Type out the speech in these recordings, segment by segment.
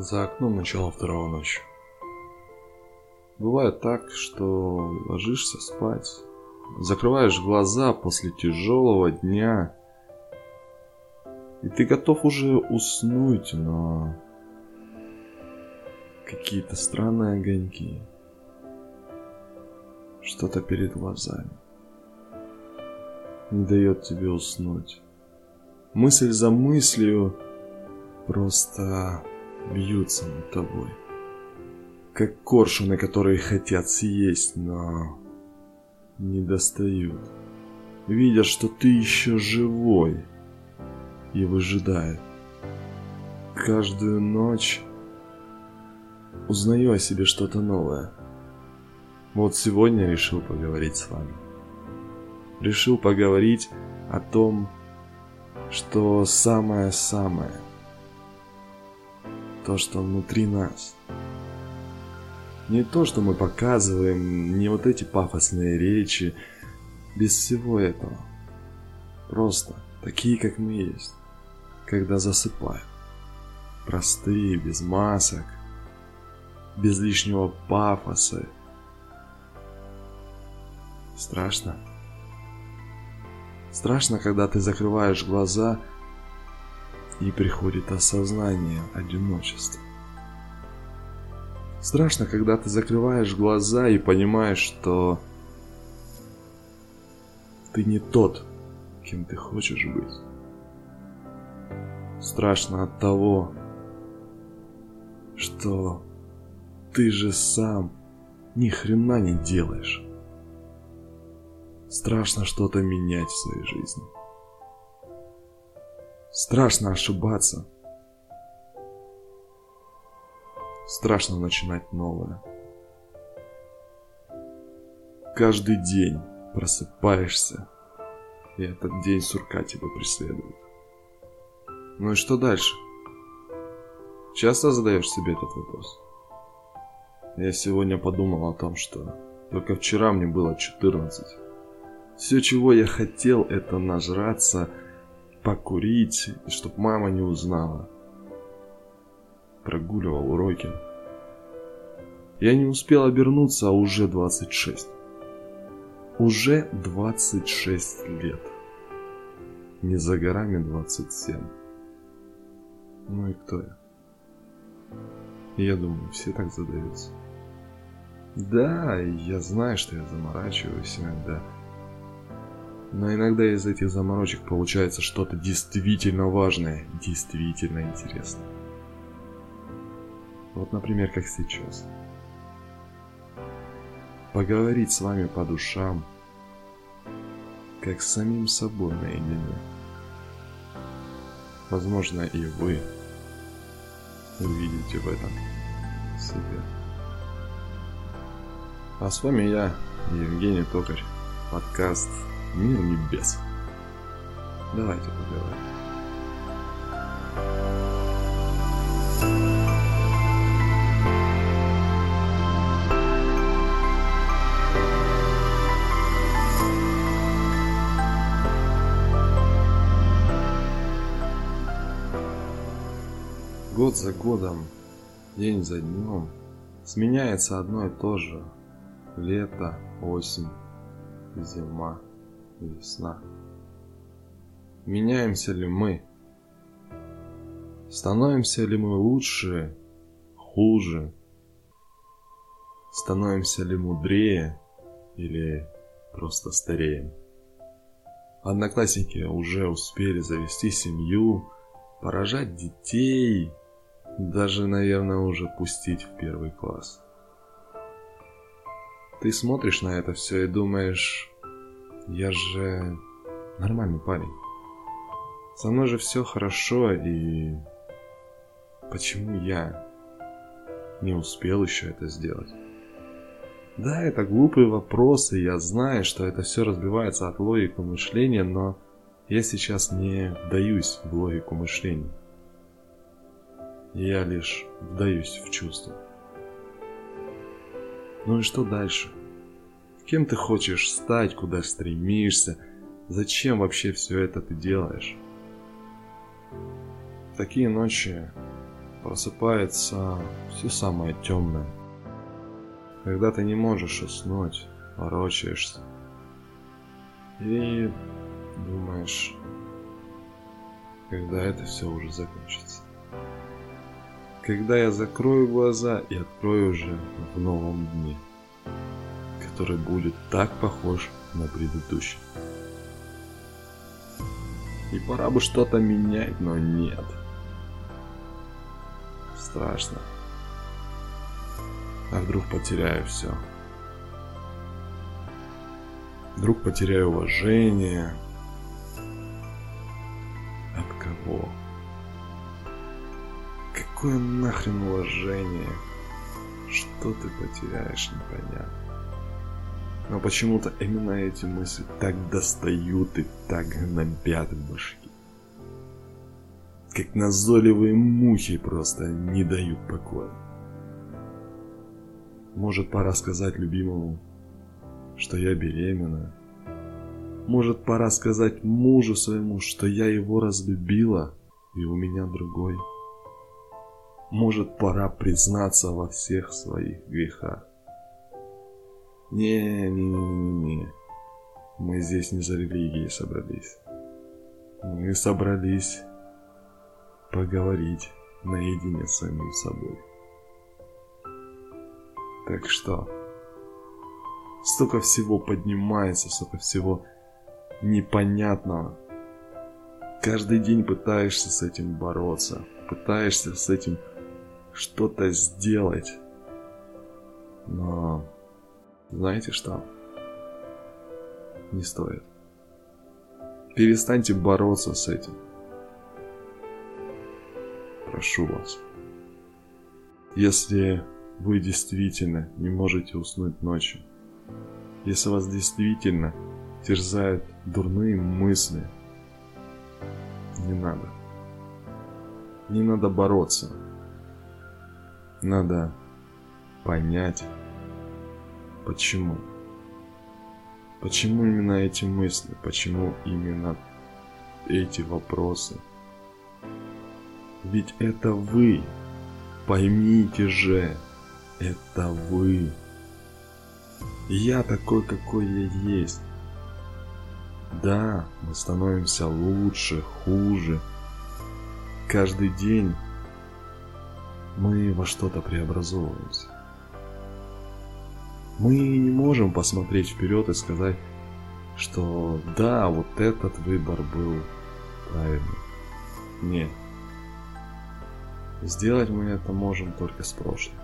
За окном начало второго ночи. Бывает так, что ложишься спать, закрываешь глаза после тяжелого дня, и ты готов уже уснуть, но какие-то странные огоньки, что-то перед глазами не дает тебе уснуть. Мысль за мыслью просто бьются над тобой. Как коршуны, которые хотят съесть, но не достают. Видят, что ты еще живой и выжидают. Каждую ночь узнаю о себе что-то новое. Вот сегодня решил поговорить с вами. Решил поговорить о том, что самое-самое – то, что внутри нас. Не то, что мы показываем, не вот эти пафосные речи, без всего этого. Просто такие, как мы есть, когда засыпаем. Простые, без масок, без лишнего пафоса. Страшно? Страшно, когда ты закрываешь глаза и приходит осознание одиночества. Страшно, когда ты закрываешь глаза и понимаешь, что ты не тот, кем ты хочешь быть. Страшно от того, что ты же сам ни хрена не делаешь. Страшно что-то менять в своей жизни. Страшно ошибаться. Страшно начинать новое. Каждый день просыпаешься, и этот день сурка тебя преследует. Ну и что дальше? Часто задаешь себе этот вопрос? Я сегодня подумал о том, что только вчера мне было 14. Все, чего я хотел, это нажраться – покурить, и чтоб мама не узнала. Прогуливал уроки. Я не успел обернуться, а уже 26. Уже 26 лет. Не за горами 27. Ну и кто я? Я думаю, все так задаются. Да, я знаю, что я заморачиваюсь иногда. Но иногда из этих заморочек получается что-то действительно важное, действительно интересное. Вот, например, как сейчас. Поговорить с вами по душам, как с самим собой наедине. Возможно, и вы увидите в этом себя. А с вами я, Евгений Токарь, подкаст Мир небес. Давайте поговорим. Год за годом, день за днем сменяется одно и то же. Лето, осень, зима весна. Меняемся ли мы? Становимся ли мы лучше, хуже? Становимся ли мудрее или просто стареем? Одноклассники уже успели завести семью, поражать детей, даже, наверное, уже пустить в первый класс. Ты смотришь на это все и думаешь, я же нормальный парень. Со мной же все хорошо, и почему я не успел еще это сделать? Да, это глупые вопросы, я знаю, что это все разбивается от логики мышления, но я сейчас не вдаюсь в логику мышления. Я лишь вдаюсь в чувства. Ну и что дальше? Кем ты хочешь стать, куда стремишься, зачем вообще все это ты делаешь. В такие ночи просыпается все самое темное. Когда ты не можешь уснуть, ворочаешься. И думаешь, когда это все уже закончится. Когда я закрою глаза и открою уже в новом дне, который будет так похож на предыдущий. И пора бы что-то менять, но нет. Страшно. А вдруг потеряю все? Вдруг потеряю уважение? От кого? Какое нахрен уважение? Что ты потеряешь, непонятно. Но почему-то именно эти мысли так достают и так гнобят в башке. Как назойливые мухи просто не дают покоя. Может, пора сказать любимому, что я беременна. Может, пора сказать мужу своему, что я его разлюбила, и у меня другой. Может, пора признаться во всех своих грехах. Не-не-не-не-не. Мы здесь не за религией собрались. Мы собрались поговорить наедине с самим собой. Так что, столько всего поднимается, столько всего непонятного. Каждый день пытаешься с этим бороться, пытаешься с этим что-то сделать. Но знаете что? Не стоит. Перестаньте бороться с этим. Прошу вас. Если вы действительно не можете уснуть ночью, если вас действительно терзают дурные мысли, не надо. Не надо бороться. Надо понять, Почему? Почему именно эти мысли? Почему именно эти вопросы? Ведь это вы. Поймите же, это вы. Я такой, какой я есть. Да, мы становимся лучше, хуже. Каждый день мы во что-то преобразовываемся. Мы не можем посмотреть вперед и сказать, что да, вот этот выбор был правильный. Нет. Сделать мы это можем только с прошлым.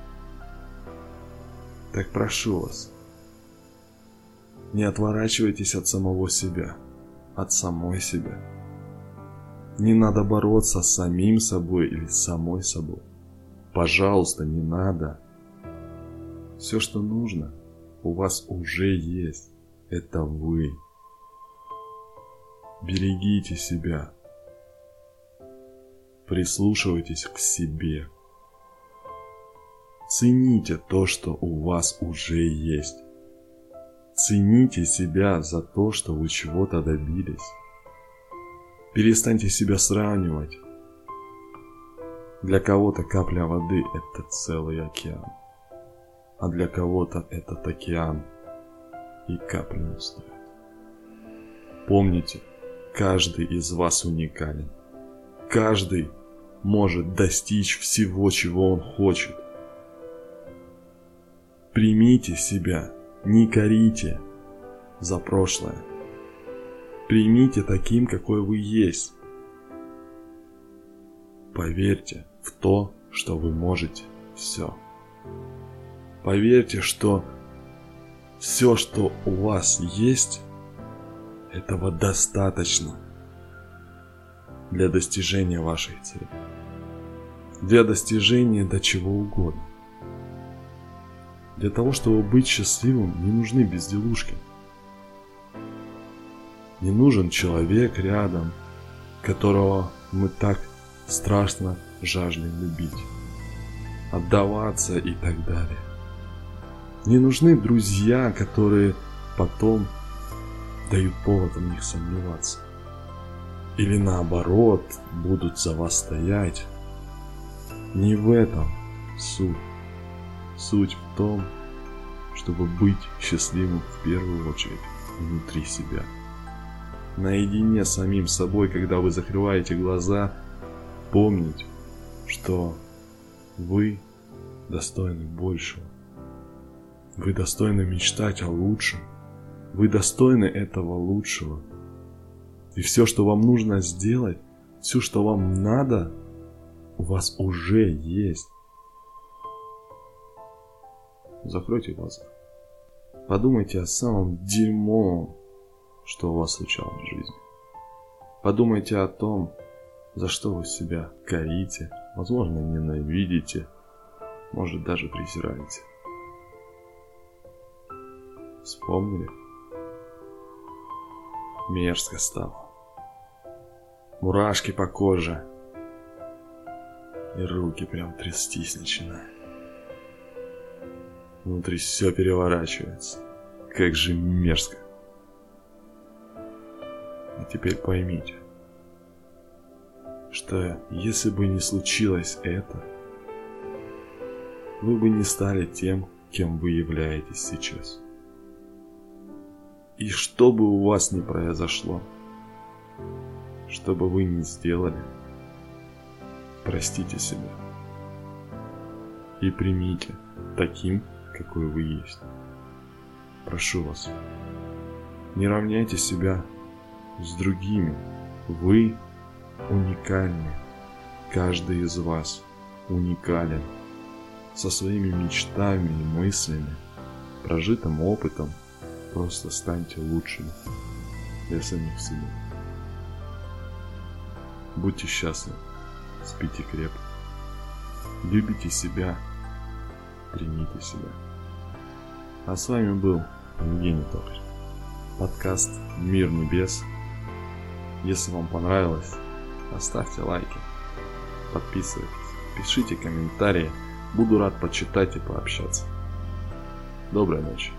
Так прошу вас, не отворачивайтесь от самого себя, от самой себя. Не надо бороться с самим собой или с самой собой. Пожалуйста, не надо. Все, что нужно – у вас уже есть. Это вы. Берегите себя. Прислушивайтесь к себе. Цените то, что у вас уже есть. Цените себя за то, что вы чего-то добились. Перестаньте себя сравнивать. Для кого-то капля воды – это целый океан а для кого-то этот океан и капли не стоит. Помните, каждый из вас уникален. Каждый может достичь всего, чего он хочет. Примите себя, не корите за прошлое. Примите таким, какой вы есть. Поверьте в то, что вы можете все. Поверьте, что все, что у вас есть, этого достаточно для достижения вашей цели. Для достижения до чего угодно. Для того, чтобы быть счастливым, не нужны безделушки. Не нужен человек рядом, которого мы так страшно жаждем любить, отдаваться и так далее. Не нужны друзья, которые потом дают повод в них сомневаться. Или наоборот, будут за вас стоять. Не в этом суть. Суть в том, чтобы быть счастливым в первую очередь внутри себя. Наедине с самим собой, когда вы закрываете глаза, помнить, что вы достойны большего. Вы достойны мечтать о лучшем. Вы достойны этого лучшего. И все, что вам нужно сделать, все, что вам надо, у вас уже есть. Закройте глаза. Подумайте о самом дерьмовом, что у вас случалось в жизни. Подумайте о том, за что вы себя корите, возможно, ненавидите, может даже презираете. Вспомнили? Мерзко стало. Мурашки по коже. И руки прям трястись начинают. Внутри все переворачивается. Как же мерзко. А теперь поймите, что если бы не случилось это, вы бы не стали тем, кем вы являетесь сейчас. И что бы у вас ни произошло, что бы вы ни сделали, простите себя и примите таким, какой вы есть. Прошу вас, не равняйте себя с другими. Вы уникальны. Каждый из вас уникален. Со своими мечтами и мыслями, прожитым опытом, просто станьте лучшими для самих себя. Будьте счастливы, спите крепко, любите себя, примите себя. А с вами был Евгений Токарь. Подкаст «Мир небес». Если вам понравилось, оставьте лайки, подписывайтесь, пишите комментарии. Буду рад почитать и пообщаться. Доброй ночи.